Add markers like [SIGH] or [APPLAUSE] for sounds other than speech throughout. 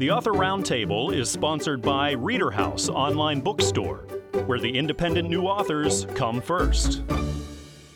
The Author Roundtable is sponsored by Reader House Online Bookstore, where the independent new authors come first.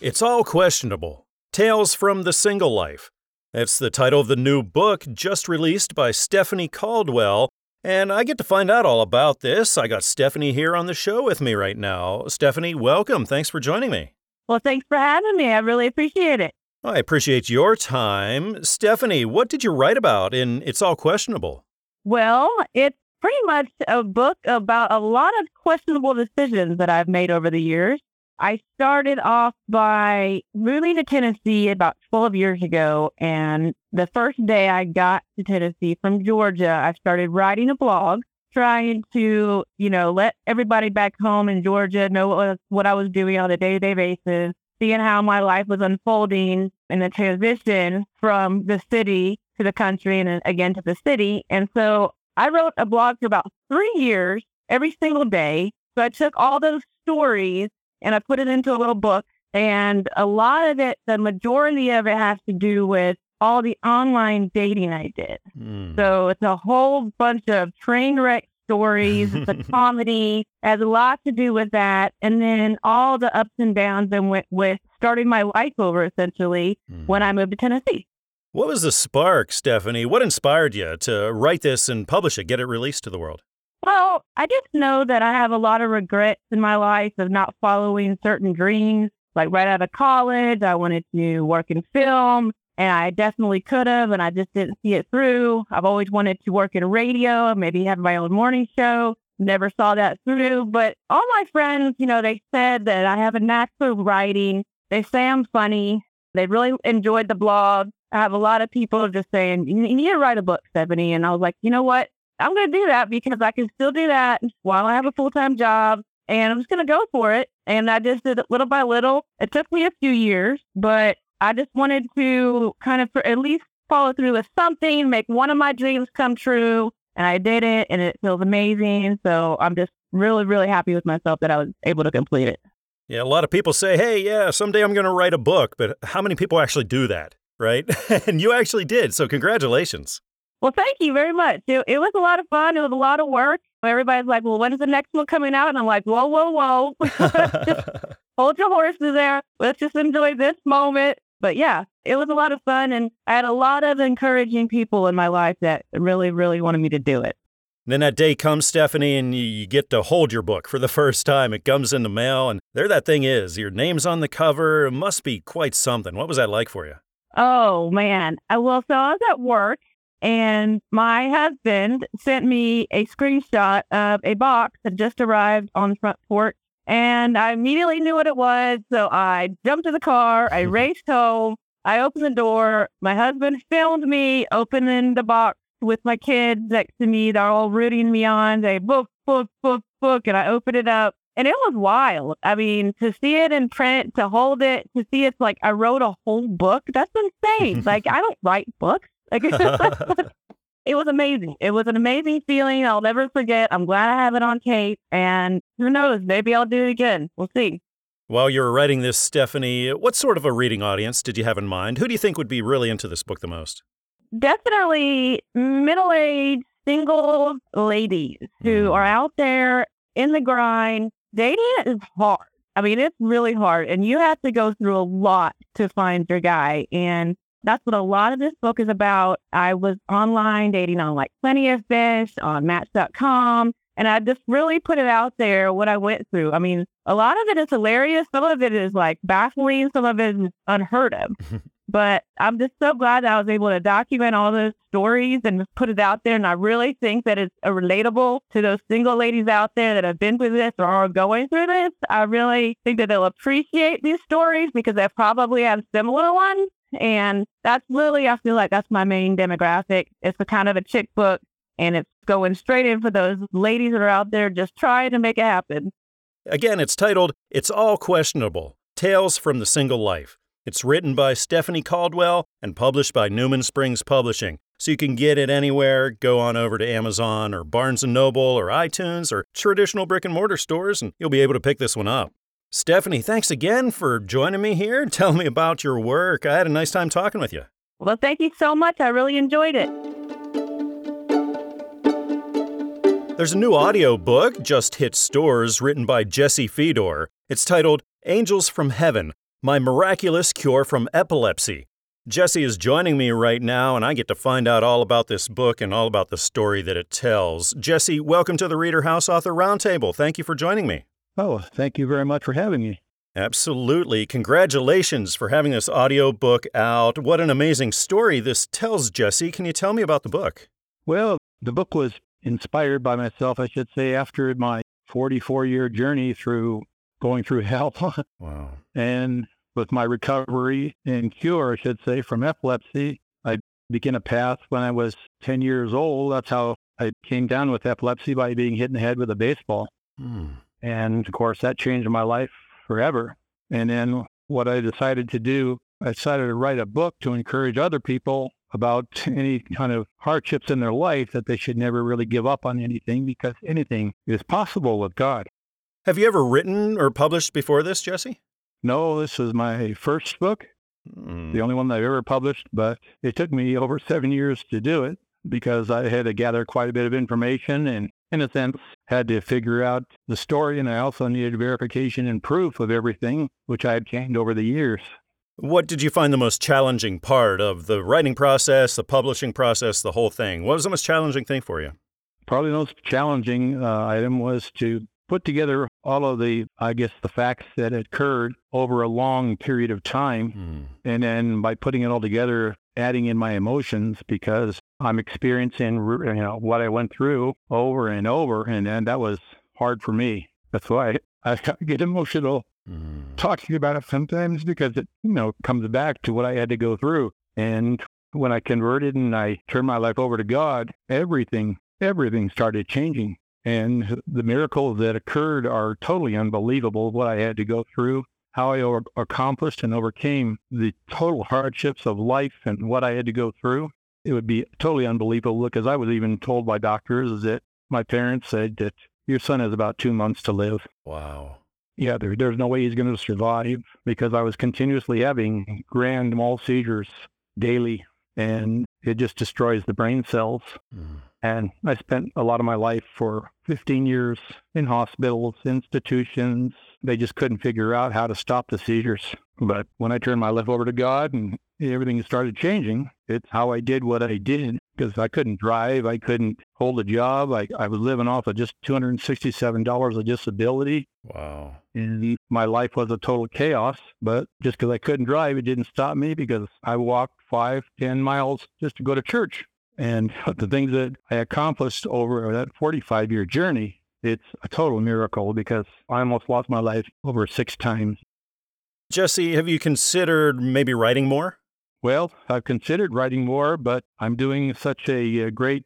It's All Questionable Tales from the Single Life. That's the title of the new book just released by Stephanie Caldwell. And I get to find out all about this. I got Stephanie here on the show with me right now. Stephanie, welcome. Thanks for joining me. Well, thanks for having me. I really appreciate it. I appreciate your time. Stephanie, what did you write about in It's All Questionable? Well, it's pretty much a book about a lot of questionable decisions that I've made over the years. I started off by moving to Tennessee about 12 years ago. And the first day I got to Tennessee from Georgia, I started writing a blog trying to, you know, let everybody back home in Georgia know what, I was doing on a day to day basis seeing how my life was unfolding in the transition from the city to the country and again to the city. And so I wrote a blog for about three years every single day. So I took all those stories and I put it into a little book. And a lot of it, the majority of it has to do with all the online dating I did. Mm. So it's a whole bunch of train wreck stories, the [LAUGHS] comedy has a lot to do with that. And then all the ups and downs and went with starting my life over essentially mm. when I moved to Tennessee. What was the spark, Stephanie? What inspired you to write this and publish it, get it released to the world? Well, I just know that I have a lot of regrets in my life of not following certain dreams. Like right out of college, I wanted to work in film and I definitely could have, and I just didn't see it through. I've always wanted to work in radio, maybe have my own morning show. Never saw that through. But all my friends, you know, they said that I have a knack for writing. They say I'm funny. They really enjoyed the blog. I have a lot of people just saying, you need to write a book, Stephanie. And I was like, you know what? I'm going to do that because I can still do that while I have a full time job. And I'm just going to go for it. And I just did it little by little. It took me a few years, but I just wanted to kind of at least follow through with something, make one of my dreams come true. And I did it and it feels amazing. So I'm just really, really happy with myself that I was able to complete it. Yeah, a lot of people say, hey, yeah, someday I'm going to write a book. But how many people actually do that? Right. [LAUGHS] and you actually did. So congratulations. Well, thank you very much. It, it was a lot of fun. It was a lot of work. Everybody's like, well, when is the next one coming out? And I'm like, whoa, whoa, whoa. [LAUGHS] just [LAUGHS] hold your horses there. Let's just enjoy this moment. But yeah, it was a lot of fun. And I had a lot of encouraging people in my life that really, really wanted me to do it. Then that day comes, Stephanie, and you get to hold your book for the first time. It comes in the mail, and there that thing is. Your name's on the cover. It must be quite something. What was that like for you? Oh, man. Uh, well, so I was at work, and my husband sent me a screenshot of a box that just arrived on the front porch and I immediately knew what it was. So I jumped to the car. I [LAUGHS] raced home. I opened the door. My husband filmed me opening the box with my kids next to me. They're all rooting me on. They book, book, book, book. And I open it up. And it was wild. I mean, to see it in print, to hold it, to see it's like I wrote a whole book. That's insane. [LAUGHS] like I don't write books. Like [LAUGHS] [LAUGHS] it was amazing. It was an amazing feeling. I'll never forget. I'm glad I have it on tape. And who knows? Maybe I'll do it again. We'll see. While you were writing this, Stephanie, what sort of a reading audience did you have in mind? Who do you think would be really into this book the most? Definitely middle aged single ladies who mm. are out there in the grind. Dating is hard. I mean, it's really hard, and you have to go through a lot to find your guy. And that's what a lot of this book is about. I was online dating on like Plenty of Fish, on Match.com, and I just really put it out there what I went through. I mean, a lot of it is hilarious. Some of it is like baffling. Some of it is unheard of. [LAUGHS] but I'm just so glad that I was able to document all those stories and put it out there. And I really think that it's relatable to those single ladies out there that have been through this or are going through this. I really think that they'll appreciate these stories because they probably have similar ones. And that's really, I feel like that's my main demographic. It's a kind of a chick book And it's going straight in for those ladies that are out there just trying to make it happen. Again, it's titled It's All Questionable Tales from the Single Life. It's written by Stephanie Caldwell and published by Newman Springs Publishing. So you can get it anywhere. Go on over to Amazon or Barnes & Noble or iTunes or traditional brick and mortar stores and you'll be able to pick this one up. Stephanie, thanks again for joining me here and [LAUGHS] telling me about your work. I had a nice time talking with you. Well, thank you so much. I really enjoyed it. There's a new audio book just hit stores written by Jesse Fedor. It's titled Angels from Heaven My Miraculous Cure from Epilepsy. Jesse is joining me right now, and I get to find out all about this book and all about the story that it tells. Jesse, welcome to the Reader House Author Roundtable. Thank you for joining me. Oh, thank you very much for having me. Absolutely. Congratulations for having this audio book out. What an amazing story this tells, Jesse. Can you tell me about the book? Well, the book was inspired by myself, I should say, after my 44 year journey through going through [LAUGHS] hell. wow. And with my recovery and cure, I should say, from epilepsy, I began a path when I was 10 years old. That's how I came down with epilepsy by being hit in the head with a baseball. Hmm. And of course, that changed my life forever. And then what I decided to do, I decided to write a book to encourage other people about any kind of hardships in their life that they should never really give up on anything because anything is possible with God. Have you ever written or published before this, Jesse? No, this is my first book, Hmm. the only one that I've ever published, but it took me over seven years to do it because I had to gather quite a bit of information and, in a sense, had to figure out the story. And I also needed verification and proof of everything, which I had gained over the years. What did you find the most challenging part of the writing process, the publishing process, the whole thing? What was the most challenging thing for you? Probably the most challenging uh, item was to put together all of the, I guess, the facts that occurred over a long period of time. Hmm. And then by putting it all together, adding in my emotions because I'm experiencing, you know, what I went through over and over. And then that was hard for me. That's why I [LAUGHS] get emotional Hmm. talking about it sometimes because it, you know, comes back to what I had to go through. And when I converted and I turned my life over to God, everything, everything started changing. And the miracles that occurred are totally unbelievable what I had to go through, how I o- accomplished and overcame the total hardships of life and what I had to go through. It would be totally unbelievable because I was even told by doctors that my parents said that your son has about two months to live. Wow. Yeah, there, there's no way he's going to survive because I was continuously having grand mal seizures daily, and it just destroys the brain cells. Hmm. And I spent a lot of my life for 15 years in hospitals, institutions. They just couldn't figure out how to stop the seizures. But when I turned my life over to God and everything started changing, it's how I did what I did because I couldn't drive. I couldn't hold a job. I, I was living off of just $267 of disability. Wow. And my life was a total chaos. But just because I couldn't drive, it didn't stop me because I walked five, ten miles just to go to church. And [LAUGHS] the things that I accomplished over that 45 year journey, it's a total miracle because I almost lost my life over six times. Jesse, have you considered maybe writing more? Well, I've considered writing more, but I'm doing such a, uh great,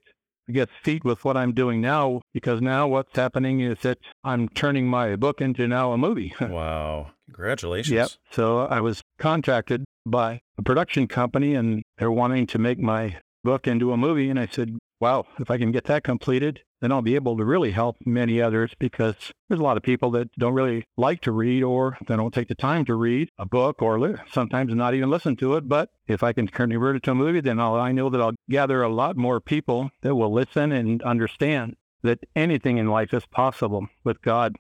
I guess, feat with what I'm doing now because now what's happening is that I'm turning my book into now a movie. [LAUGHS] Wow. Congratulations. Yep. So I was contracted by a production company and they're wanting to make my book into a movie. And I said, wow, if I can get that completed, then I'll be able to really help many others because there's a lot of people that don't really like to read or they don't take the time to read a book or sometimes not even listen to it. But if I can convert it to a movie, then I'll, I know that I'll gather a lot more people that will listen and understand that anything in life is possible with God.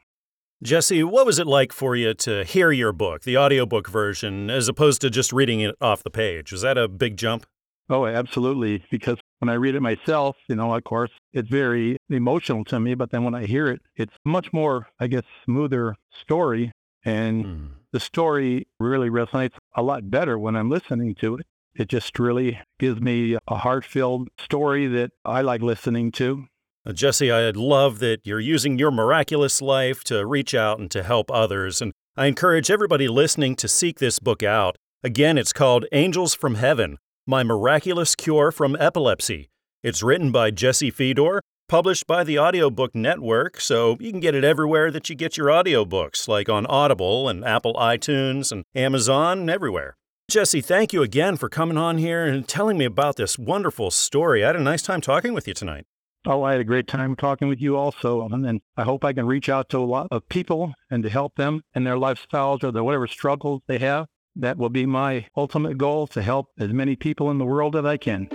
Jesse, what was it like for you to hear your book, the audiobook version, as opposed to just reading it off the page? Was that a big jump? Oh, absolutely. Because when I read it myself, you know, of course, it's very emotional to me. But then when I hear it, it's much more, I guess, smoother story. And Hmm. the story really resonates a lot better when I'm listening to it. It just really gives me a heart-filled story that I like listening to. Uh, Jesse, I love that you're using your miraculous life to reach out and to help others. And I encourage everybody listening to seek this book out. Again, it's called Angels from Heaven My Miraculous Cure from Epilepsy. It's written by Jesse Fedor, published by the Audiobook Network, so you can get it everywhere that you get your audiobooks, like on Audible and Apple iTunes and Amazon, everywhere. Jesse, thank you again for coming on here and telling me about this wonderful story. I had a nice time talking with you tonight. Oh, I had a great time talking with you also. And I hope I can reach out to a lot of people and to help them in their lifestyles or their whatever struggles they have. That will be my ultimate goal to help as many people in the world as I can.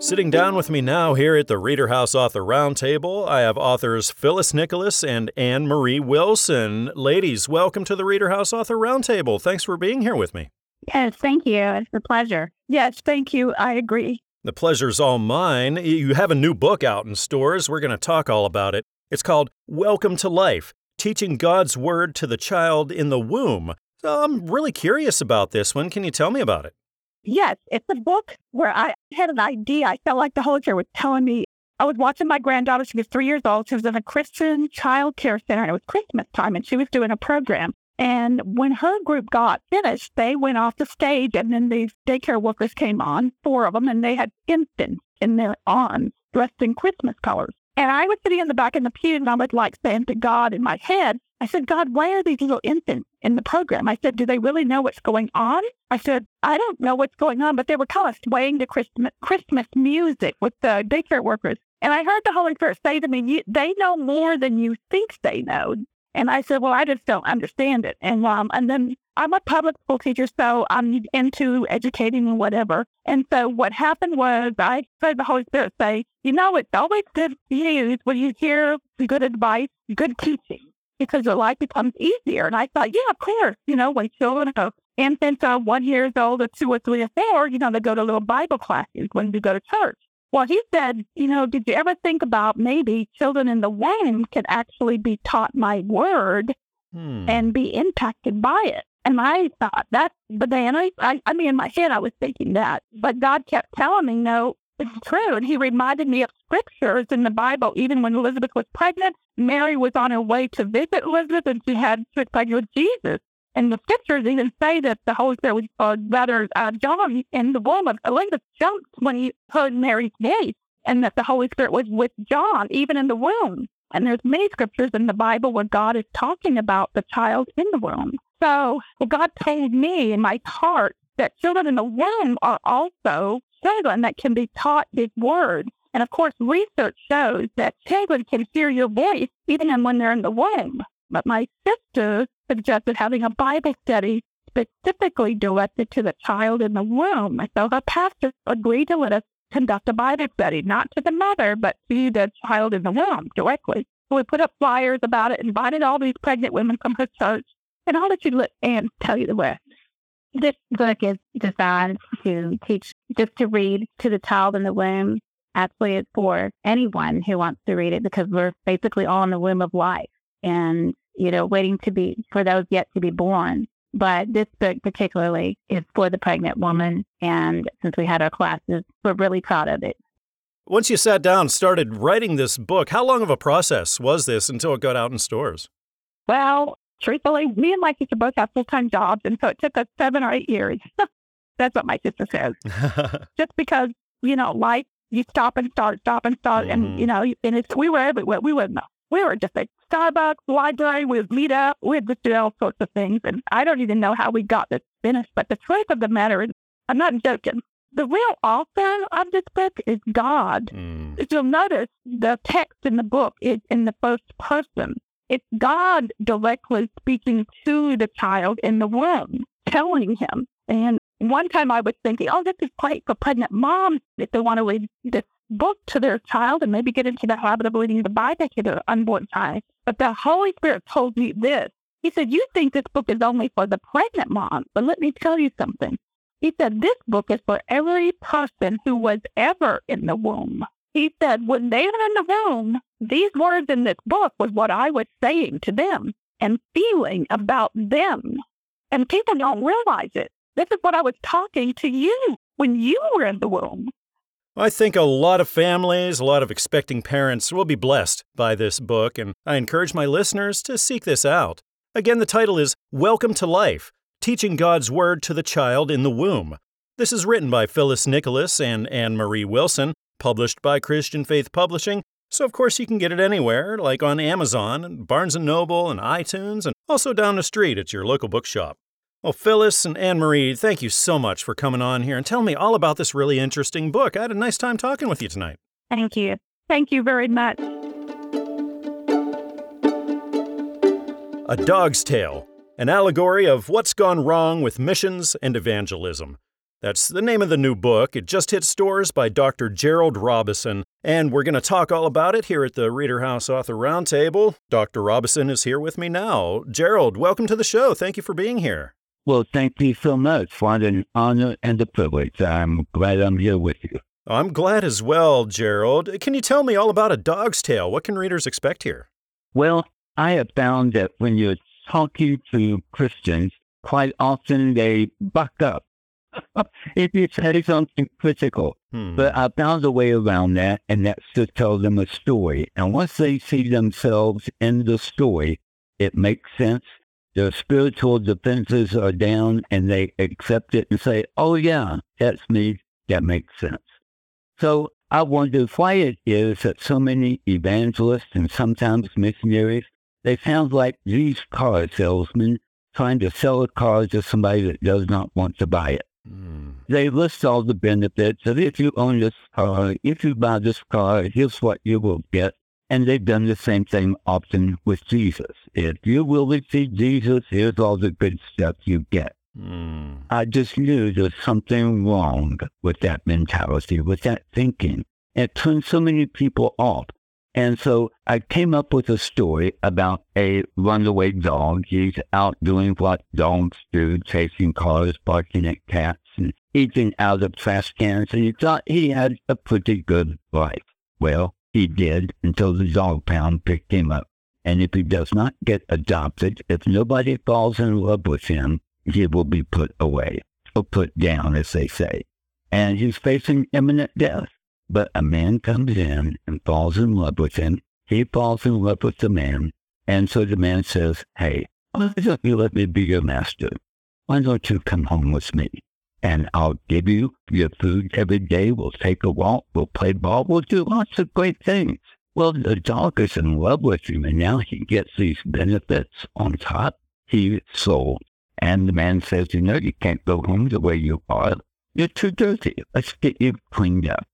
Sitting down with me now here at the Reader House Author Roundtable, I have authors Phyllis Nicholas and Anne Marie Wilson. Ladies, welcome to the Reader House Author Roundtable. Thanks for being here with me. Yes, thank you. It's a pleasure. Yes, thank you. I agree. The pleasure's all mine. You have a new book out in stores. We're going to talk all about it. It's called Welcome to Life Teaching God's Word to the Child in the Womb. So I'm really curious about this one. Can you tell me about it? Yes, it's a book where I had an idea. I felt like the Holy Spirit was telling me. I was watching my granddaughter. She was three years old. She was in a Christian child care center, and it was Christmas time, and she was doing a program. And when her group got finished, they went off the stage, and then these daycare workers came on, four of them, and they had infants in their arms dressed in Christmas colors. And I was sitting in the back in the pew, and I was like saying to God in my head, I said, God, why are these little infants in the program? I said, do they really know what's going on? I said, I don't know what's going on, but they were kind of swaying to Christmas, Christmas music with the daycare workers. And I heard the Holy Spirit say to me, they know more than you think they know. And I said, well, I just don't understand it. And um, and then I'm a public school teacher, so I'm into educating and whatever. And so what happened was I heard the Holy Spirit say, you know, it's always good use when you hear good advice, good teaching because your life becomes easier. And I thought, yeah, of course, you know, when children are infants are one years old or two or three or four, you know, they go to little Bible classes when you go to church. Well, he said, you know, did you ever think about maybe children in the womb can actually be taught my word hmm. and be impacted by it? And I thought that's bananas. I, I mean, in my head, I was thinking that, but God kept telling me, no, it's true. And he reminded me of scriptures in the Bible, even when Elizabeth was pregnant. Mary was on her way to visit Elizabeth and she had she was pregnant with Jesus. And the scriptures even say that the Holy Spirit was, uh, rather, uh, John in the womb of Elizabeth jumped when he heard Mary's voice, and that the Holy Spirit was with John, even in the womb. And there's many scriptures in the Bible where God is talking about the child in the womb. So well, God told me in my heart that children in the womb are also children that can be taught His word. And of course, research shows that children can hear your voice even when they're in the womb. But my sister suggested having a Bible study specifically directed to the child in the womb. So her pastor agreed to let us conduct a Bible study, not to the mother, but to the child in the womb directly. So we put up flyers about it, invited all these pregnant women from her church, and I'll let you let Anne tell you the rest. This book is designed to teach, just to read to the child in the womb. Actually, it's for anyone who wants to read it because we're basically all in the womb of life and, you know, waiting to be, for those yet to be born. But this book particularly is for the pregnant woman. And since we had our classes, we're really proud of it. Once you sat down and started writing this book, how long of a process was this until it got out in stores? Well, truthfully, me and my sister both have full time jobs, and so it took us seven or eight years. [LAUGHS] That's what my sister says. [LAUGHS] Just because you know, life you stop and start, stop and start, mm-hmm. and you know, and it's we were everywhere. We were we were just at Starbucks, library, we'd meet up, we'd just do all sorts of things, and I don't even know how we got this finished. But the truth of the matter is, I'm not joking. The real author of this book is God. Mm. If you'll notice, the text in the book is in the first person. It's God directly speaking to the child in the womb, telling him. And one time I was thinking, oh, this is great for pregnant moms if they want to read this book to their child and maybe get into the habit of reading the Bible to their unborn child. But the Holy Spirit told me this. He said, You think this book is only for the pregnant mom, but let me tell you something. He said, This book is for every person who was ever in the womb. He said, when they were in the room, these words in this book was what I was saying to them and feeling about them. And people don't realize it. This is what I was talking to you when you were in the womb. I think a lot of families, a lot of expecting parents will be blessed by this book, and I encourage my listeners to seek this out. Again, the title is Welcome to Life Teaching God's Word to the Child in the Womb. This is written by Phyllis Nicholas and Anne Marie Wilson, published by Christian Faith Publishing. So of course you can get it anywhere, like on Amazon, and Barnes and Noble, and iTunes, and also down the street at your local bookshop. Well, Phyllis and Anne Marie, thank you so much for coming on here and telling me all about this really interesting book. I had a nice time talking with you tonight. Thank you. Thank you very much. A Dog's Tale, an allegory of what's gone wrong with missions and evangelism. That's the name of the new book. It just hit stores by Dr. Gerald Robison, and we're going to talk all about it here at the Reader House Author Roundtable. Dr. Robison is here with me now. Gerald, welcome to the show. Thank you for being here. Well, thank you so much. What an honor and a privilege. I'm glad I'm here with you. I'm glad as well, Gerald. Can you tell me all about A Dog's Tale? What can readers expect here? Well, I have found that when you're talking to Christians, quite often they buck up if you say something critical. Hmm. But I found a way around that, and that's to tell them a story. And once they see themselves in the story, it makes sense. Their spiritual defenses are down, and they accept it and say, oh, yeah, that's me. That makes sense. So I wonder why it is that so many evangelists and sometimes missionaries, they sound like these car salesmen trying to sell a car to somebody that does not want to buy it. Hmm. They list all the benefits of if you own this car, if you buy this car, here's what you will get. And they've done the same thing often with Jesus. If you will receive Jesus, here's all the good stuff you get. Hmm. I just knew there's something wrong with that mentality, with that thinking. It turned so many people off. And so I came up with a story about a runaway dog. He's out doing what dogs do, chasing cars, barking at cats, and eating out of trash cans. And he thought he had a pretty good life. Well, he did until the dog pound picked him up. And if he does not get adopted, if nobody falls in love with him, he will be put away, or put down, as they say. And he's facing imminent death. But a man comes in and falls in love with him. He falls in love with the man. And so the man says, Hey, why don't you let me be your master? Why don't you come home with me? And I'll give you your food every day. We'll take a walk. We'll play ball. We'll do lots of great things. Well, the dog is in love with him, and now he gets these benefits on top. He's sold. And the man says, You know, you can't go home the way you are. You're too dirty. Let's get you cleaned up.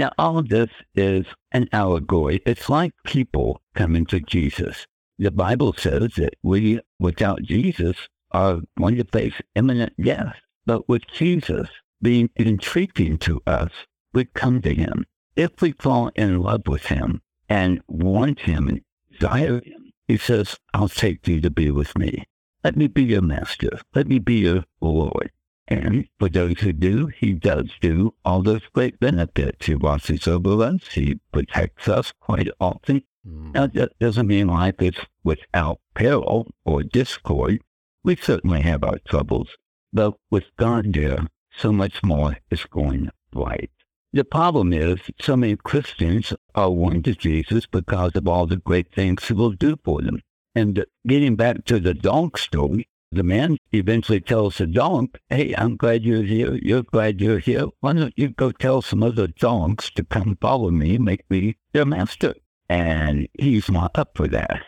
Now, all of this is an allegory. It's like people coming to Jesus. The Bible says that we, without Jesus, are going to face imminent death. But with Jesus being intriguing to us, we come to him. If we fall in love with him and want him and desire him, he says, I'll take you to be with me. Let me be your master. Let me be your Lord. And for those who do, he does do all those great benefits. He watches over us. He protects us quite often. Hmm. Now, that doesn't mean life is without peril or discord. We certainly have our troubles, but with God there, so much more is going right. The problem is so many Christians are won to Jesus because of all the great things he will do for them. And getting back to the dog story, the man eventually tells the dog, Hey, I'm glad you're here. You're glad you're here. Why don't you go tell some other dogs to come follow me, make me their master? And he's not up for that.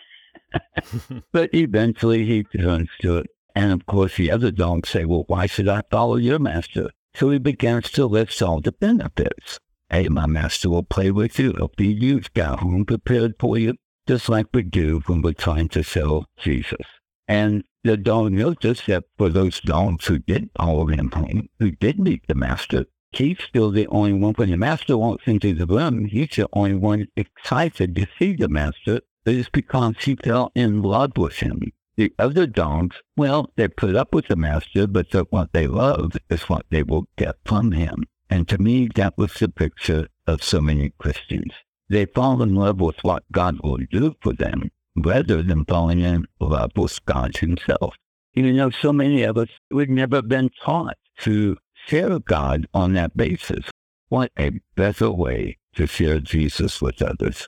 [LAUGHS] but eventually he turns to it. And of course, the other dogs say, Well, why should I follow your master? So he begins to list all the benefits. Hey, my master will play with you. He'll feed you. He's got home prepared for you, just like we do when we're trying to sell Jesus. And the noticed that for those dogs who did follow him home, who did meet the master, he's still the only one. When the master walks into the room, he's the only one excited to see the master. But it's because he fell in love with him. The other dogs, well, they put up with the master, but what they love is what they will get from him. And to me, that was the picture of so many Christians. They fall in love with what God will do for them rather than falling in love with God himself. You know, so many of us, we've never been taught to share God on that basis. What a better way to share Jesus with others.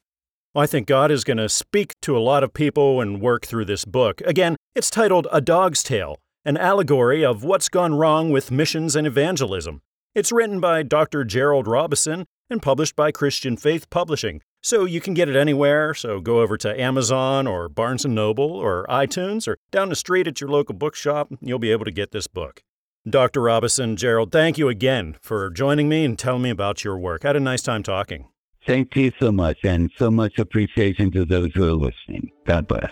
I think God is going to speak to a lot of people and work through this book. Again, it's titled A Dog's Tale, an allegory of what's gone wrong with missions and evangelism. It's written by Dr. Gerald Robison and published by Christian Faith Publishing. So you can get it anywhere, so go over to Amazon or Barnes & Noble or iTunes or down the street at your local bookshop, you'll be able to get this book. Dr. Robison, Gerald, thank you again for joining me and telling me about your work. I had a nice time talking. Thank you so much, and so much appreciation to those who are listening. God bless.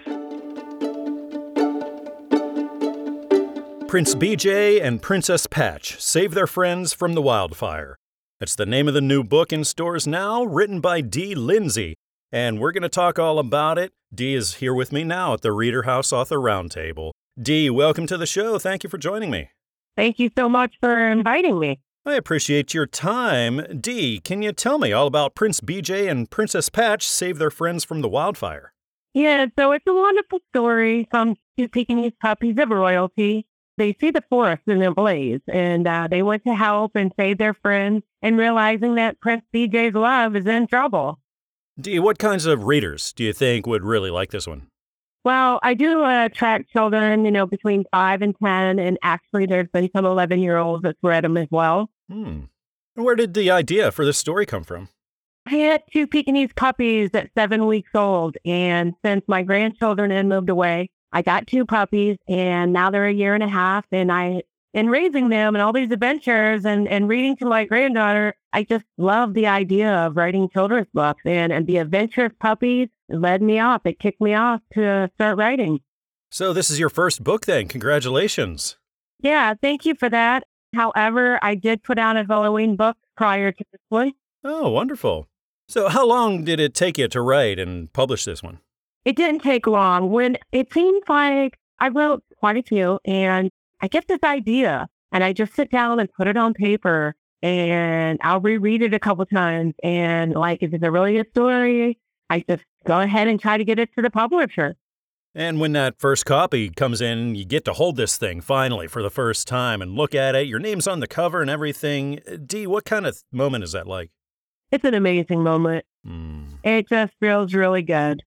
Prince BJ and Princess Patch save their friends from the wildfire. That's the name of the new book in stores now, written by Dee Lindsay. And we're going to talk all about it. Dee is here with me now at the Reader House Author Roundtable. Dee, welcome to the show. Thank you for joining me. Thank you so much for inviting me. I appreciate your time. Dee, can you tell me all about Prince BJ and Princess Patch save their friends from the wildfire? Yeah, so it's a wonderful story um, from two Pekingese puppies of royalty. They see the forest in a blaze, and uh, they want to help and save their friends, and realizing that Prince BJ's love is in trouble. What kinds of readers do you think would really like this one? Well, I do uh, attract children, you know, between five and 10. And actually, there's been some 11 year olds that's read them as well. Hmm. Where did the idea for this story come from? I had two Pekingese puppies at seven weeks old. And since my grandchildren had moved away, I got two puppies and now they're a year and a half. And I in raising them and all these adventures and, and reading to my granddaughter, I just love the idea of writing children's books and, and the adventurous puppies led me off. It kicked me off to start writing. So this is your first book then. Congratulations. Yeah, thank you for that. However, I did put out a Halloween book prior to this one. Oh, wonderful. So how long did it take you to write and publish this one? It didn't take long. When it seemed like I wrote quite a few and I get this idea and I just sit down and put it on paper and I'll reread it a couple times. And like, if it's a really good story, I just go ahead and try to get it to the publisher. And when that first copy comes in, you get to hold this thing finally for the first time and look at it. Your name's on the cover and everything. Dee, what kind of moment is that like? It's an amazing moment. Mm. It just feels really good.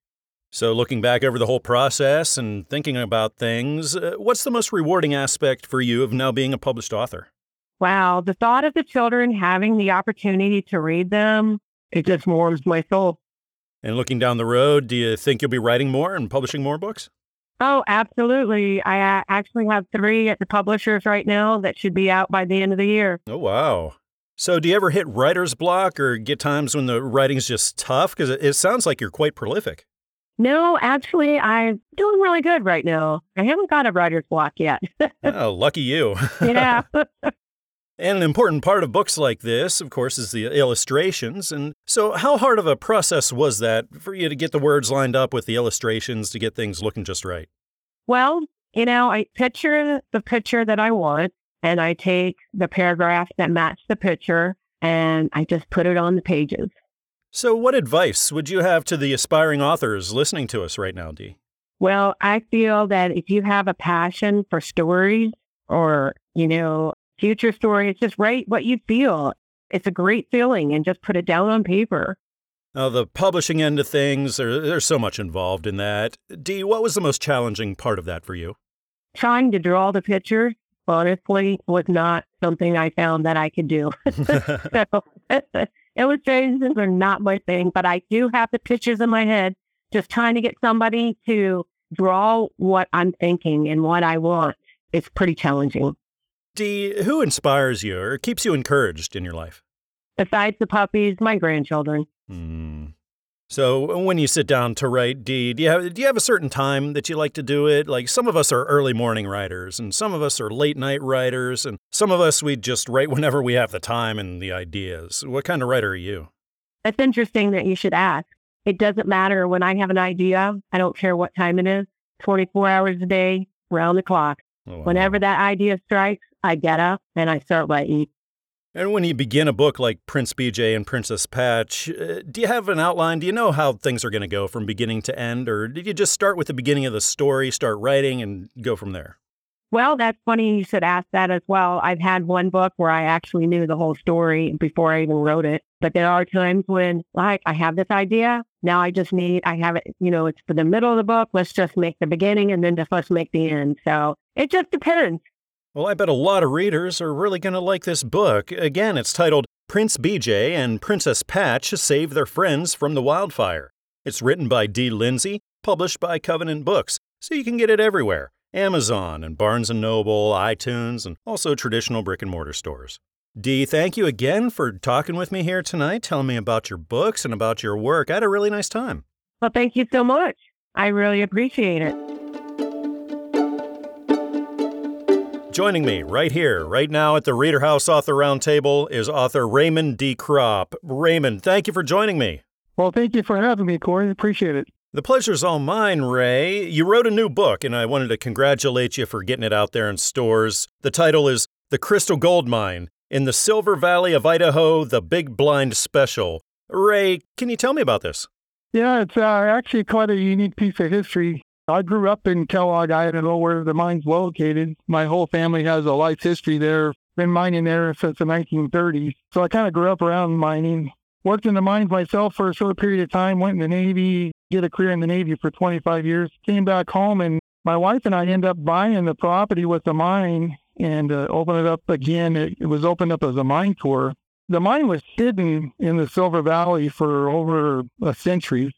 So, looking back over the whole process and thinking about things, uh, what's the most rewarding aspect for you of now being a published author? Wow, the thought of the children having the opportunity to read them, it just warms my soul. And looking down the road, do you think you'll be writing more and publishing more books? Oh, absolutely. I uh, actually have three at the publishers right now that should be out by the end of the year. Oh, wow. So, do you ever hit writer's block or get times when the writing's just tough? Because it sounds like you're quite prolific. No, actually, I'm doing really good right now. I haven't got a writer's block yet. [LAUGHS] oh, lucky you. yeah. [LAUGHS] and an important part of books like this, of course, is the illustrations. And so, how hard of a process was that for you to get the words lined up with the illustrations to get things looking just right? Well, you know, I picture the picture that I want, and I take the paragraphs that match the picture, and I just put it on the pages. So, what advice would you have to the aspiring authors listening to us right now, Dee? Well, I feel that if you have a passion for stories or, you know, future stories, just write what you feel. It's a great feeling and just put it down on paper. Now, the publishing end of things, there, there's so much involved in that. Dee, what was the most challenging part of that for you? Trying to draw the picture, honestly, was not something I found that I could do. [LAUGHS] [LAUGHS] so, [LAUGHS] illustrations are not my thing, but I do have the pictures in my head, just trying to get somebody to draw what I'm thinking and what I want. It's pretty challenging. Dee, who inspires you or keeps you encouraged in your life? Besides the puppies, my grandchildren. Hmm. So when you sit down to write, Dee, do you have do you have a certain time that you like to do it? Like some of us are early morning writers, and some of us are late night writers, and some of us we just write [LAUGHS] whenever we have the time and the ideas. What kind of writer are you? That's interesting that you should ask. It doesn't matter when I have an idea. I don't care what time it is. Twenty four hours a day, round the clock. Oh, wow. Whenever that idea strikes, I get up and I start writing. And when you begin a book like Prince BJ and Princess Patch, uh, do you have an outline? Do you know how things are going to go from beginning to end? Or did you just start with the beginning of the story, start writing, and go from there? Well, that's funny you should ask that as well. I've had one book where I actually knew the whole story before I even wrote it. But there are times when, like, I have this idea. Now I just need, I have it, you know, it's for the middle of the book. Let's just make the beginning and then just let's make the end. So it just depends. Well, I bet a lot of readers are really going to like this book. Again, it's titled Prince BJ and Princess Patch Save Their Friends from the Wildfire. It's written by Dee Lindsay, published by Covenant Books, so you can get it everywhere. Amazon and Barnes & Noble, iTunes, and also traditional brick and mortar stores. Dee, thank you again for talking with me here tonight, telling me about your books and about your work. I had a really nice time. Well, thank you so much. I really appreciate it. Joining me right here, right now at the Reader House Author Roundtable is author Raymond D. Kropp. Raymond, thank you for joining me. Well, thank you for having me, Corey. Appreciate it. The pleasure's all mine, Ray. You wrote a new book, and I wanted to congratulate you for getting it out there in stores. The title is The Crystal Gold Mine in the Silver Valley of Idaho, the Big Blind Special. Ray, can you tell me about this? Yeah, it's uh, actually quite a unique piece of history. I grew up in Kellogg, Idaho, where the mine's located. My whole family has a life history there. Been mining there since the 1930s. So I kind of grew up around mining. Worked in the mines myself for a short period of time. Went in the Navy, did a career in the Navy for 25 years. Came back home, and my wife and I ended up buying the property with the mine and uh, opened it up again. It, it was opened up as a mine tour. The mine was hidden in the Silver Valley for over a century.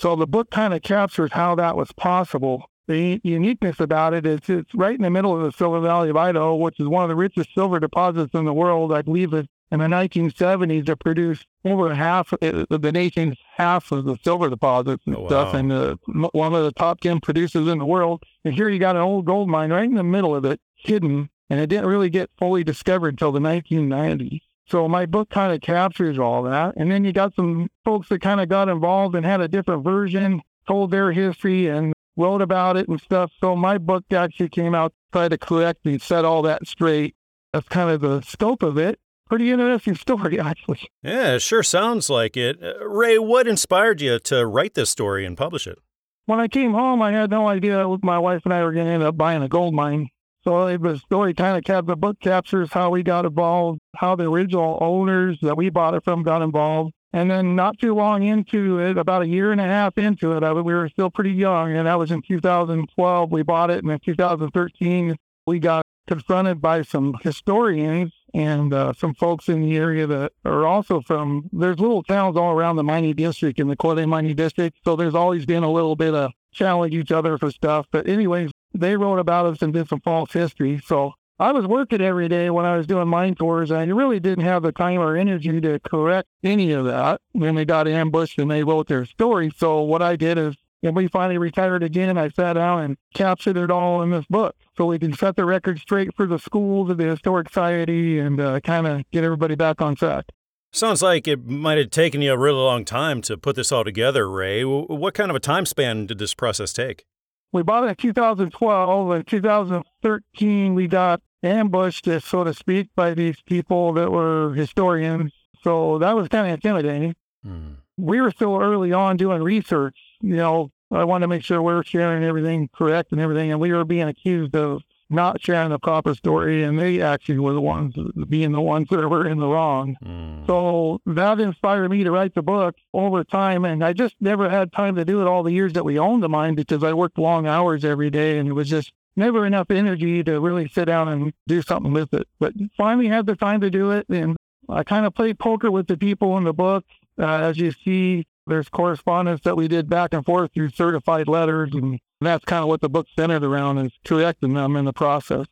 So the book kind of captures how that was possible. The uniqueness about it is it's right in the middle of the Silver Valley of Idaho, which is one of the richest silver deposits in the world. I believe it in the 1970s it produced over half uh, the nation's half of the silver deposits and Oh, stuff, wow. and uh, one of the top 10 producers in the world. And here you got an old gold mine right in the middle of it, hidden, and it didn't really get fully discovered till the 1990s. So my book kind of captures all that. And then you got some folks that kind of got involved and had a different version, told their history and wrote about it and stuff. So my book actually came out, tried to collect and set all that straight. That's kind of the scope of it. Pretty interesting [LAUGHS] story, actually. Yeah, it sure sounds like it. Uh, Ray, what inspired you to write this story and publish it? When I came home, I had no idea that my wife and I were going to end up buying a gold mine. So it was story kind of cap the book captures how we got involved, how the original owners that we bought it from got involved. And then not too long into it, about a year and a half into it, I, we were still pretty young, and that was in 2012. We bought it, and in 2013, we got confronted by some historians and uh, some folks in the area that are also from. There's little towns all around the mining district in the Quade mining district, so there's always been a little bit of challenge each other for stuff. But anyways, they wrote about us and did some false history. So I was working every day when I was doing mine tours, and I really didn't have the time or energy to correct any of that when they got ambushed and they wrote their story. So what I did is, when we finally retired again, I sat down and captured it all in this book so we can set the record straight for the schools and the historic society and uh, kind of get everybody back on track. Sounds like it might have taken you a really long time to put this all together, Ray. What kind of a time span did this process take? We bought it in 2012. In 2013, we got ambushed, so to speak, by these people that were historians. So that was kind of intimidating. Hmm. We were still early on doing research. You know, I wanted to make sure we were sharing everything correct and everything. And we were being accused of not sharing the proper story. And they actually were the ones being the ones that were in the wrong. Hmm. So that inspired me to write the book over time. And I just never had time to do it all the years that we owned the mine because I worked long hours every day and it was just never enough energy to really sit down and do something with it. But finally had the time to do it. And I kind of played poker with the people in the book. Uh, as you see, there's correspondence that we did back and forth through certified letters. And that's kind of what the book centered around is correcting them in the process.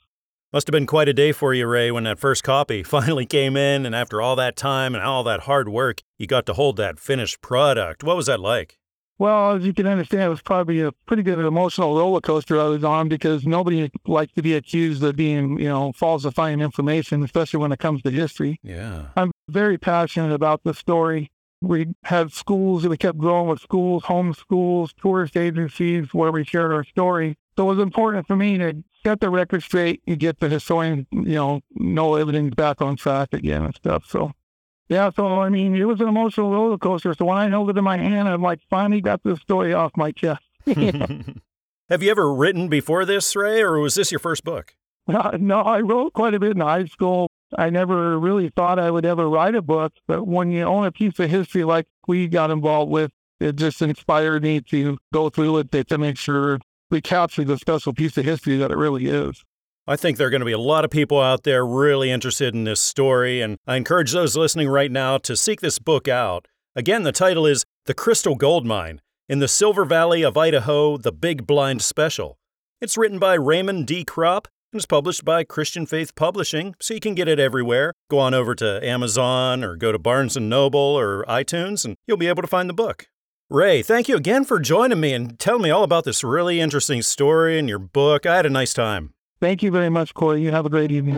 Must have been quite a day for you, Ray, when that first copy [LAUGHS] finally came in, and after all that time and all that hard work, you got to hold that finished product. What was that like? Well, as you can understand, it was probably a pretty good emotional roller coaster I was on because nobody likes to be accused of being, you know, falsifying information, especially when it comes to history. Yeah. I'm very passionate about the story. We had schools, that we kept growing with schools, home schools, tourist agencies where we shared our story. So it was important for me to set the record straight and get the historian, you know, know everything back on track again and stuff. So, yeah, so I mean, it was an emotional roller coaster. So when I held it in my hand, I'm like, finally got this story off my chest. [LAUGHS] [LAUGHS] Have you ever written before this, Ray, or was this your first book? Uh, [LAUGHS] no, I wrote quite a bit in high school. I never really thought I would ever write a book, but when you own a piece of history like we got involved with, it just inspired me to go through it to, make sure we capture the special piece of history that it really is. I think there are going to be a lot of people out there really interested in this story, and I encourage those listening right now to seek this book out. Again, the title is The Crystal Gold Mine in the Silver Valley of Idaho, The Big Blind Special. It's written by Raymond D. Kropp and is published by Christian Faith Publishing, so you can get it everywhere. Go on over to Amazon or go to Barnes & Noble or iTunes and you'll be able to find the book. Ray, thank you again for joining me and telling me all about this really interesting story and your book. I had a nice time. Thank you very much, Corey. You have a great evening.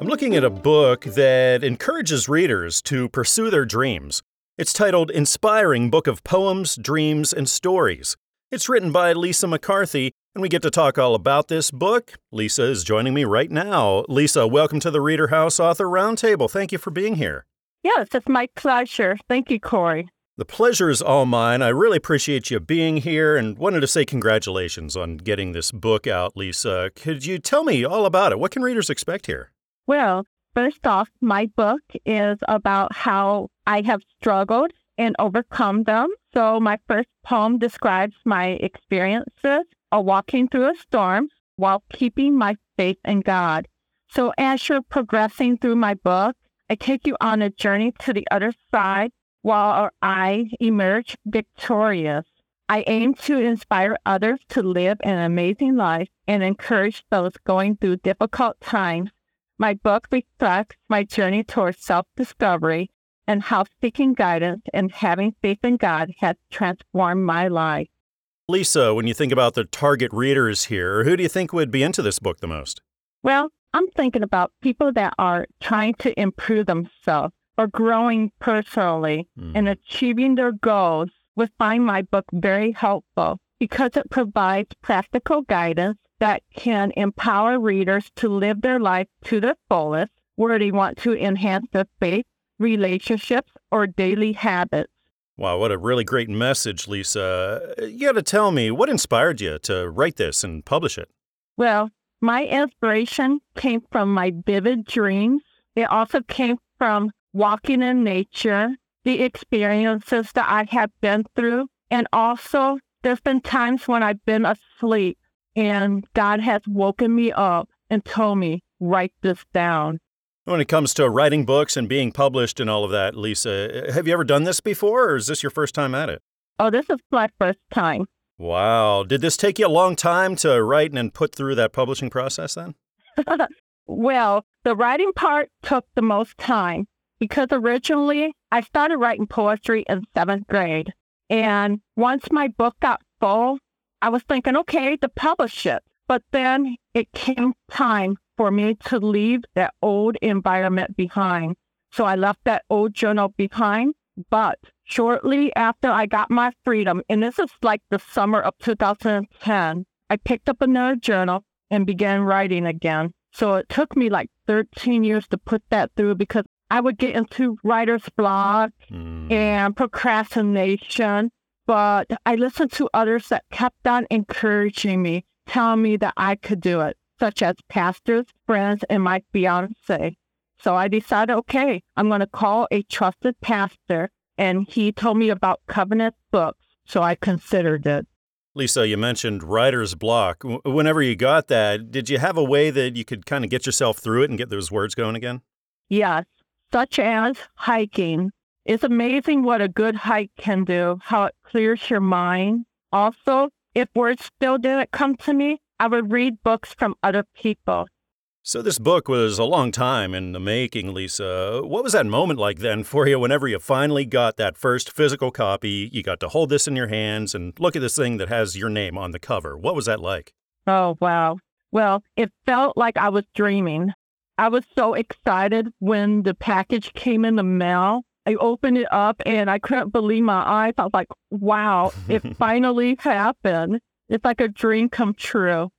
I'm looking at a book that encourages readers to pursue their dreams. It's titled Inspiring Book of Poems, Dreams, and Stories. It's written by Lisa McCarthy, and we get to talk all about this book. Lisa is joining me right now. Lisa, welcome to the Reader House Author Roundtable. Thank you for being here. Yes, it's my pleasure. Thank you, Corey. The pleasure is all mine. I really appreciate you being here and wanted to say congratulations on getting this book out, Lisa. Could you tell me all about it? What can readers expect here? Well, first off, my book is about how I have struggled and overcome them. So, my first poem describes my experiences of walking through a storm while keeping my faith in God. So, as you're progressing through my book, I take you on a journey to the other side while I emerge victorious. I aim to inspire others to live an amazing life and encourage those going through difficult times. My book reflects my journey towards self discovery and how seeking guidance and having faith in God has transformed my life. Lisa, when you think about the target readers here, who do you think would be into this book the most? Well, I'm thinking about people that are trying to improve themselves or growing personally Hmm. and achieving their goals would find my book very helpful because it provides practical guidance that can empower readers to live their life to the fullest, where they want to enhance their faith, relationships, or daily habits. Wow, what a really great message, Lisa. You got to tell me, what inspired you to write this and publish it? Well, my inspiration came from my vivid dreams. It also came from walking in nature, the experiences that I have been through, and also there's been times when I've been asleep and God has woken me up and told me, write this down. When it comes to writing books and being published and all of that, Lisa, have you ever done this before or is this your first time at it? Oh, this is my first time. Wow. Did this take you a long time to write and put through that publishing process then? [LAUGHS] well, the writing part took the most time because originally I started writing poetry in seventh grade. And once my book got full, I was thinking, okay, to publish it. But then it came time for me to leave that old environment behind. So I left that old journal behind. But shortly after I got my freedom, and this is like the summer of 2010, I picked up another journal and began writing again. So it took me like 13 years to put that through because I would get into writer's block Hmm. and procrastination. But I listened to others that kept on encouraging me, telling me that I could do it, such as pastors, friends, and my fiance. So I decided, okay, I'm going to call a trusted pastor. And he told me about Covenant Books. So I considered it. Lisa, you mentioned writer's block. Whenever you got that, did you have a way that you could kind of get yourself through it and get those words going again? Yes, such as hiking. It's amazing what a good hike can do, how it clears your mind. Also, if words still didn't come to me, I would read books from other people. So, this book was a long time in the making, Lisa. What was that moment like then for you whenever you finally got that first physical copy? You got to hold this in your hands and look at this thing that has your name on the cover. What was that like? Oh, wow. Well, it felt like I was dreaming. I was so excited when the package came in the mail. I opened it up and I couldn't believe my eyes. I was like, wow, it [LAUGHS] finally happened. It's like a dream come true.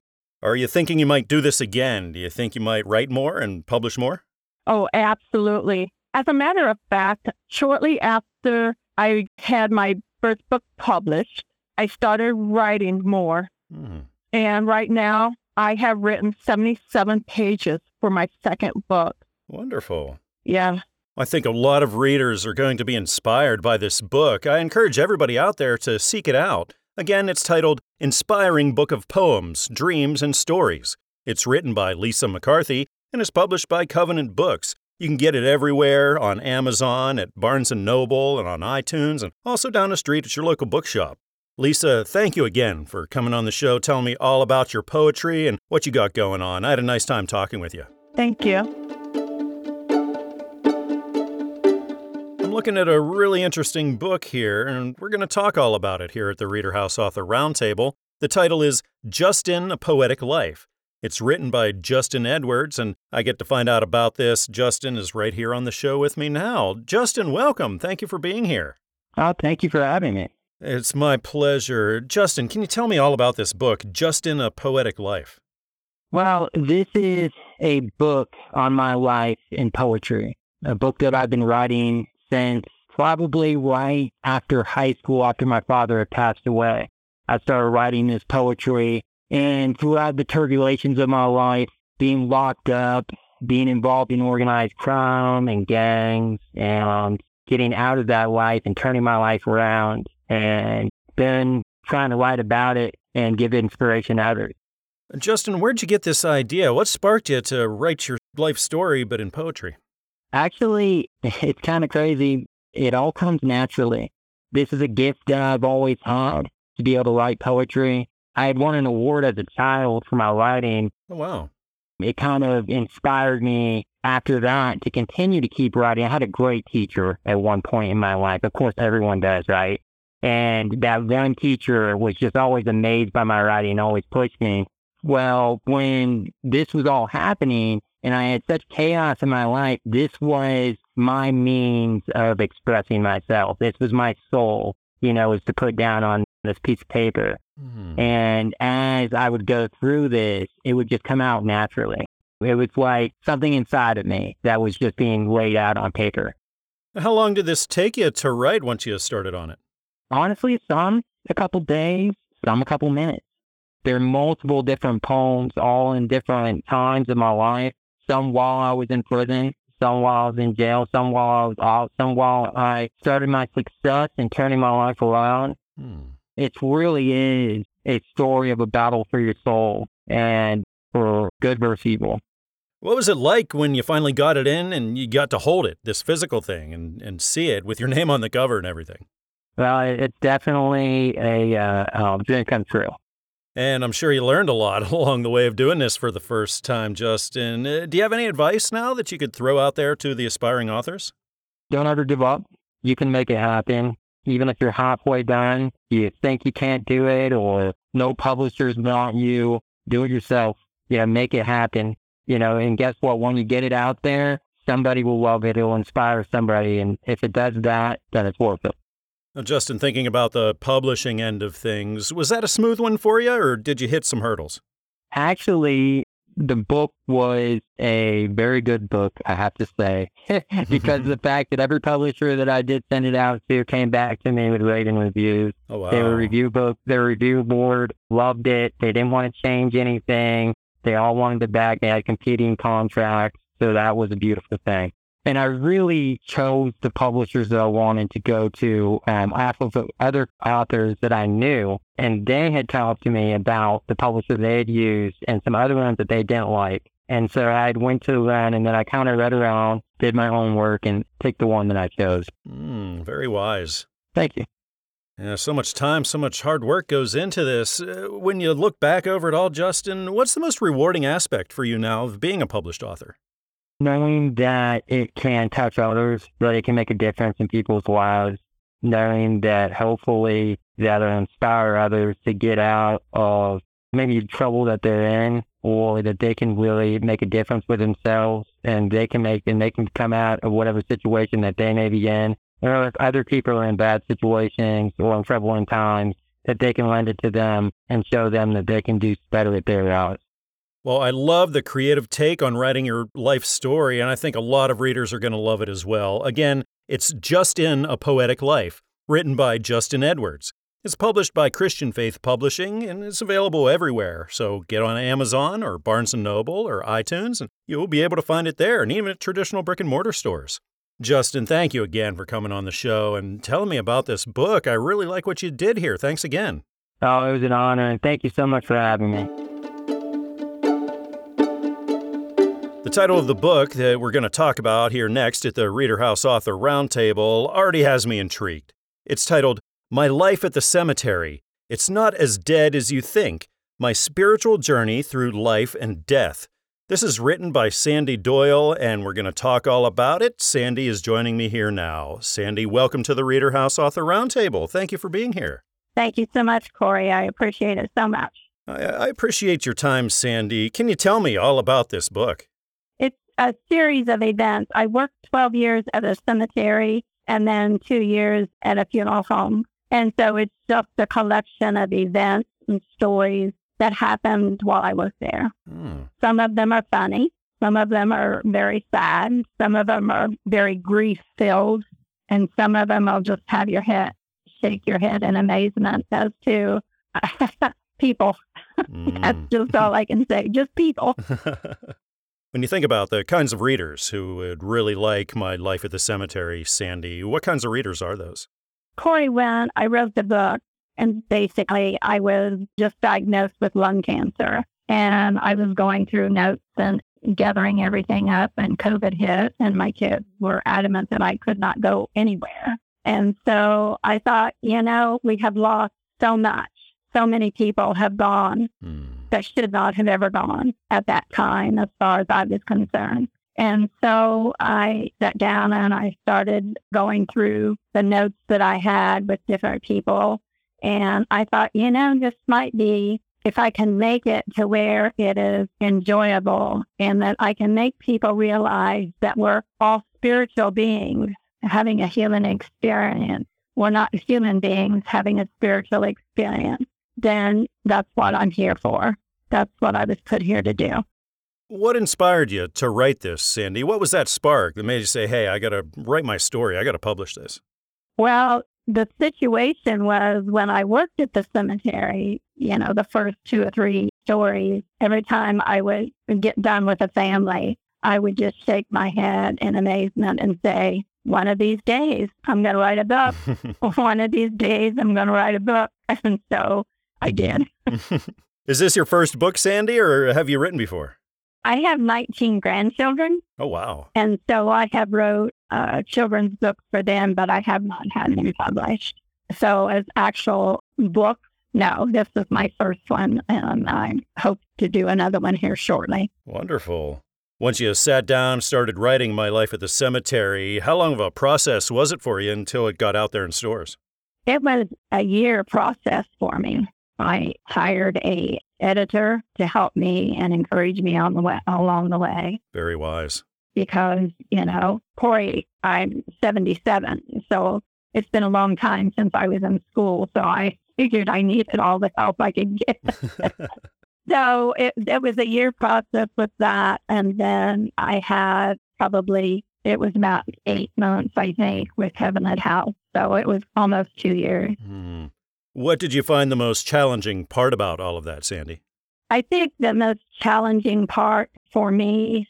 Are you thinking you might do this again? Do you think you might write more and publish more? Oh, absolutely. As a matter of fact, shortly after I had my first book published, I started writing more. Hmm. And right now, I have written 77 pages for my second book. Wonderful. Yeah. I think a lot of readers are going to be inspired by this book. I encourage everybody out there to seek it out. Again, it's titled Inspiring Book of Poems, Dreams, and Stories. It's written by Lisa McCarthy and is published by Covenant Books. You can get it everywhere on Amazon, at Barnes & Noble, and on iTunes, and also down the street at your local bookshop. Lisa, thank you again for coming on the show, telling me all about your poetry and what you got going on. I had a nice time talking with you. Thank you. Looking at a really interesting book here, and we're going to talk all about it here at the Reader House Author Roundtable. The title is Justin, A Poetic Life. It's written by Justin Edwards, and I get to find out about this. Justin is right here on the show with me now. Justin, welcome. Thank you for being here. Oh, thank you for having me. It's my pleasure. Justin, can you tell me all about this book, Justin, A Poetic Life? Well, this is a book on my life in poetry, a book that I've been writing since probably right after high school, after my father had passed away. I started writing this poetry, and throughout the turbulations of my life, being locked up, being involved in organized crime and gangs, and getting out of that life and turning my life around, and then trying to write about it and give inspiration to others. Justin, where'd you get this idea? What sparked you to write your life story, but in poetry? Actually, [LAUGHS] it's kind of crazy. It all comes naturally. This is a gift that I've always had to be able to write poetry. I had won an award as a child for my writing. Oh, wow. It kind of inspired me after that to continue to keep writing. I had a great teacher at one point in my life. Of course, everyone does, right? And that one teacher was just always amazed by my writing, always pushed me. Well, when this was all happening, and I had such chaos in my life. This was my means of expressing myself. This was my soul, you know, was to put down on this piece of paper. Mm-hmm. And as I would go through this, it would just come out naturally. It was like something inside of me that was just being laid out on paper. How long did this take you to write once you started on it? Honestly, some a couple days, some a couple minutes. There are multiple different poems, all in different times of my life some while I was in prison, some while I was in jail, some while I was out, some while I started my success and turning my life around. Hmm. It really is a story of a battle for your soul and for good versus evil. What was it like when you finally got it in and you got to hold it, this physical thing, and, and see it with your [LAUGHS] name on the cover and everything? Well, it's definitely a uh, um, dream come true. And I'm sure you learned a lot [LAUGHS] along the way of doing this for the first time, Justin. Uh, do you have any advice now that you could throw out there to the aspiring authors? Don't ever give up. You can make it happen. Even if you're halfway done, you think you can't do it, or no publishers want you, do it yourself. Yeah, make it happen. You know, and guess what? When you get it out there, somebody will love it. It'll inspire somebody. And if it does that, then it's worth it. Justin, thinking about the publishing end of things, was that a smooth one for you, or did you hit some hurdles? Actually, the book was a very good book, I have to say, [LAUGHS] because the [LAUGHS] fact that every publisher that I did send it out to came back to me with rating reviews. Oh, wow. They were review book, their review board loved it. They didn't want to change anything. They all wanted it back. They had competing contracts. So that was a beautiful thing. And I really chose the publishers that I wanted to go to um, off of other authors that I knew. And they had talked to me about the publisher they had used and some other ones that they didn't like. And so I went to them and then I kind of read around, did my own work, and picked the one that I chose. Mm, very wise. Thank you. Yeah, so much time, so much hard work goes into this. Uh, when you look back over it all, Justin, what's the most rewarding aspect for you now of being a published author? Knowing that it can touch others, that it can make a difference in people's lives, knowing that hopefully that'll inspire others to get out of maybe trouble that they're in or that they can really make a difference with themselves and they can make and they can come out of whatever situation that they may be in. Or if other people are in bad situations or in troubling times, that they can lend it to them and show them that they can do better at their lives. Well, I love the creative take on writing your life story, and I think a lot of readers are going to love it as well. Again, it's Justin A Poetic Life, written by Justin Edwards. It's published by Christian Faith Publishing and it's available everywhere. So get on Amazon or Barnes & Noble or iTunes and you'll be able to find it there and even at traditional brick and mortar stores. Justin, thank you again for coming on the show and telling me about this book. I really like what you did here. Thanks again. Oh, it was an honor, and thank you so much for having me. The title of the book that we're going to talk about here next at the Reader House Author Roundtable already has me intrigued. It's titled My Life at the Cemetery. It's Not as Dead as You Think My Spiritual Journey Through Life and Death. This is written by Sandy Doyle, and we're going to talk all about it. Sandy is joining me here now. Sandy, welcome to the Reader House Author Roundtable. Thank you for being here. Thank you so much, Corey. I appreciate it so much. I, I appreciate your time, Sandy. Can you tell me all about this book? A series of events. I worked 12 years at a cemetery and then two years at a funeral home. And so it's just a collection of events and stories that happened while I was there. Hmm. Some of them are funny. Some of them are very sad. Some of them are very grief filled. And some of them will just have your head, shake your head in amazement as to [LAUGHS] people. That's Mm. just all I can say. Just people. [LAUGHS] when you think about the kinds of readers who would really like My Life at the Cemetery, Sandy, what kinds of readers are those? Corey, when I wrote the book, and basically I was just diagnosed with lung cancer, and I was going through notes and gathering everything up, and COVID hit, and my kids were adamant that I could not go anywhere. And so I thought, you know, we have lost so much. So many people have gone Hmm. That should not have ever gone at that time, as far as I was concerned. And so I sat down and I started going through the notes that I had with different people. And I thought, you know, this might be if I can make it to where it is enjoyable and that I can make people realize that we're all spiritual beings having a human experience. We're not human beings having a spiritual experience. Then that's what I'm here for. That's what I was put here to do. What inspired you to write this, Sandy? What was that spark that made you say, hey, I got to write my story, I got to publish this? Well, the situation was when I worked at the cemetery, you know, the first two or three stories, every time I would get done with a family, I would just shake my head in amazement and say, one of these days, I'm going to write a book. [LAUGHS] one of these days, I'm going to write a book. [LAUGHS] And so I did. [LAUGHS] Is this your first book, Sandy, or have you written before? I have 19 grandchildren. Oh, wow. And so I have wrote uh, children's books for them, but I have not had them published. So as actual books, no, this is my first one, and I hope to do another one here shortly. Wonderful. Once you sat down, started writing My Life at the Cemetery, how long of a process was it for you until it got out there in stores? It was a year process for me. I hired a editor to help me and encourage me on the way along the way. Very wise. because, you know, Corey, I'm 77. So it's been a long time since I was in school. So I figured I needed all the help I could get. [LAUGHS] so it, it was a year process with that. And then I had probably, it was about eight months, I think, with Heaven at House. So it was almost two years. Hmm. What did you find the most challenging part about all of that, Sandy? I think the most challenging part for me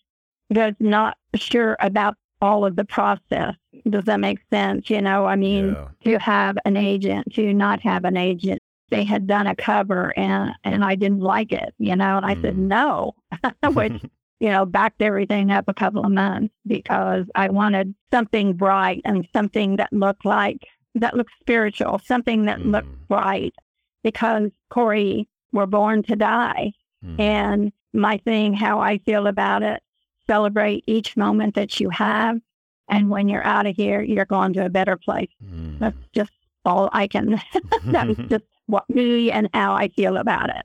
was not sure about all of the process. Does that make sense? You know, I mean, Yeah. to have an agent, to not have an agent. They had done a cover and and I didn't like it, you know, and I said Mm. no, [LAUGHS] which [LAUGHS] you know backed everything up a couple of months because I wanted something bright and something that looked like that looked spiritual, something that looked Mm. bright. Because Corey, we're born to die, Hmm. and my thing, how I feel about it, celebrate each moment that you have. And when you're out of here, you're going to a better place. Hmm. That's just all I can, [LAUGHS] that's [LAUGHS] just what me and how I feel about it.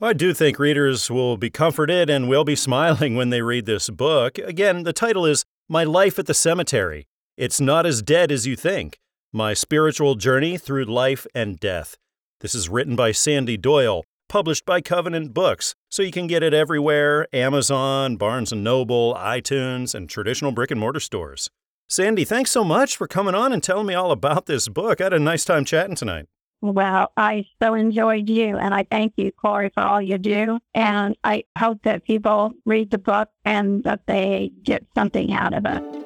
I do think readers will be comforted and will be [LAUGHS] smiling when they read this book. Again, the title is My Life at the Cemetery. It's not as dead as you think. My spiritual journey through life and death. This is written by Sandy Doyle, published by Covenant Books, so you can get it everywhere Amazon, Barnes & Noble, iTunes, and traditional brick and mortar stores. Sandy, thanks so much for coming on and telling me all about this book. I had a nice time chatting tonight. Well, I so enjoyed you, and I thank you, Corey, for all you do. And I hope that people read the book and that they get something out of it.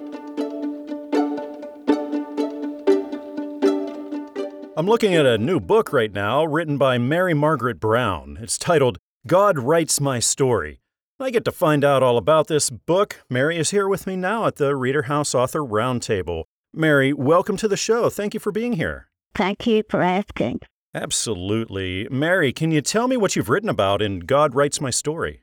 I'm looking at a new book right now written by Mary Margaret Brown. It's titled God Writes My Story. I get to find out all about this book. Mary is here with me now at the Reader House Author Roundtable. Mary, welcome to the show. Thank you for being here. Thank you for asking. Absolutely. Mary, can you tell me what you've written about in God Writes My Story?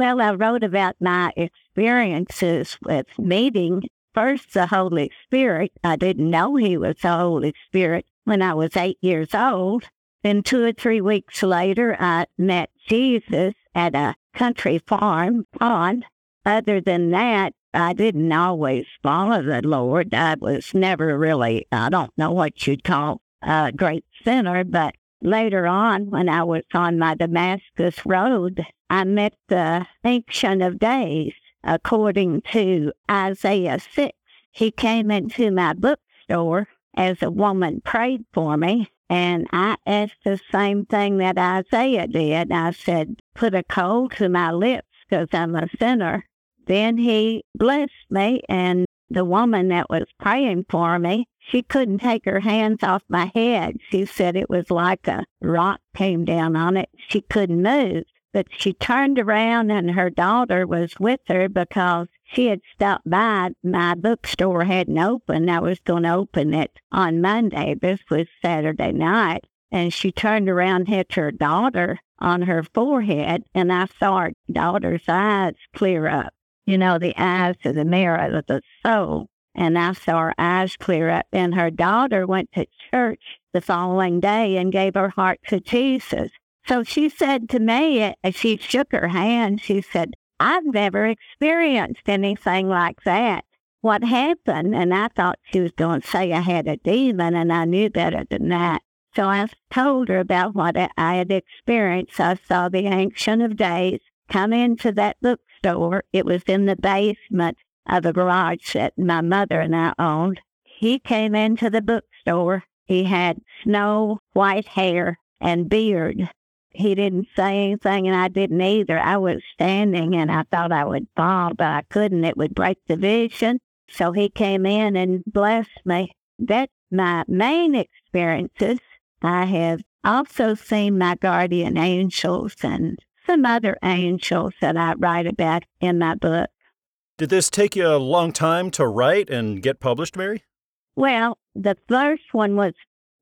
Well, I wrote about my experiences with meeting first the Holy Spirit. I didn't know he was the Holy Spirit when I was eight years old. Then two or three weeks later, I met Jesus at a country farm pond. Other than that, I didn't always follow the Lord. I was never really, I don't know what you'd call a great sinner, but later on, when I was on my Damascus road, I met the Ancient of Days, according to Isaiah 6. He came into my bookstore as a woman prayed for me, and I asked the same thing that Isaiah did. I said, put a coal to my lips because I'm a sinner. Then he blessed me, and the woman that was praying for me, she couldn't take her hands off my head. She said it was like a rock came down on it. She couldn't move. But she turned around and her daughter was with her because she had stopped by. My bookstore hadn't opened. I was going to open it on Monday. This was Saturday night. And she turned around, hit her daughter on her forehead, and I saw her daughter's eyes clear up. You know, the eyes of the mirror of the soul. And I saw her eyes clear up. And her daughter went to church the following day and gave her heart to Jesus. So she said to me, as she shook her hand, she said, I've never experienced anything like that. What happened? And I thought she was going to say I had a demon, and I knew better than that. So I told her about what I had experienced. I saw the Ancient of Days come into that bookstore. It was in the basement of a garage that my mother and I owned. He came into the bookstore. He had snow white hair and beard. He didn't say anything, and I didn't either. I was standing, and I thought I would fall, but I couldn't. It would break the vision. So he came in and blessed me. That's my main experiences. I have also seen my guardian angels and some other angels that I write about in my book. Did this take you a long time to write and get published, Mary? Well, the first one was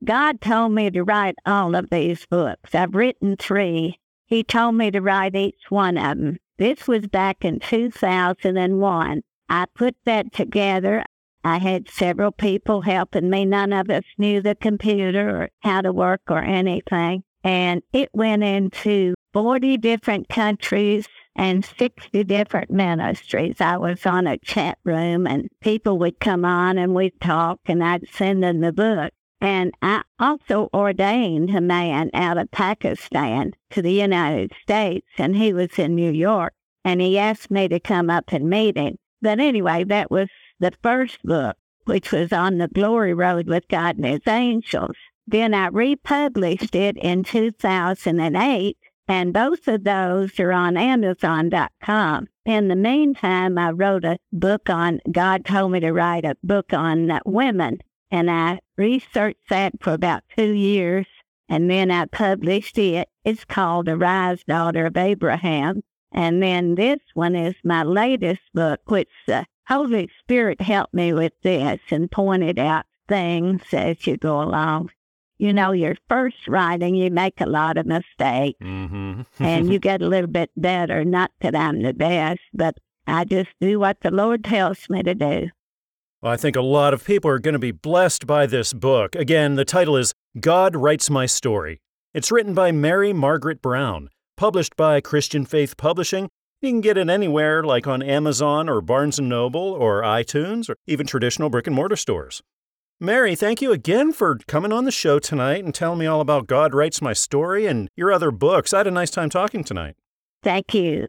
God told me to write all of these books. I've written three. He told me to write each one of them. This was back in 2001. I put that together. I had several people helping me. None of us knew the computer or how to work or anything. And it went into 40 different countries and 60 different ministries. I was on a chat room and people would come on and we'd talk and I'd send them the book. And I also ordained a man out of Pakistan to the United States, and he was in New York, and he asked me to come up and meet him. But anyway, that was the first book, which was on the glory road with God and his angels. Then I republished it in 2008, and both of those are on Amazon.com. In the meantime, I wrote a book on, God told me to write a book on women and I researched that for about two years, and then I published it. It's called Arise, Daughter of Abraham. And then this one is my latest book, which the Holy Spirit helped me with this and pointed out things as you go along. You know, your first writing, you make a lot of mistakes Mm-hmm. and you [LAUGHS] get a little bit better. Not that I'm the best, but I just do what the Lord tells me to do. Well, I think a lot of people are going to be blessed by this book. Again, the title is God Writes My Story. It's written by Mary Margaret Brown, published by Christian Faith Publishing. You can get it anywhere like on Amazon or Barnes & Noble or iTunes or even traditional brick and mortar stores. Mary, thank you again for coming on the show tonight and telling me all about God Writes My Story and your other books. I had a nice time talking tonight. Thank you.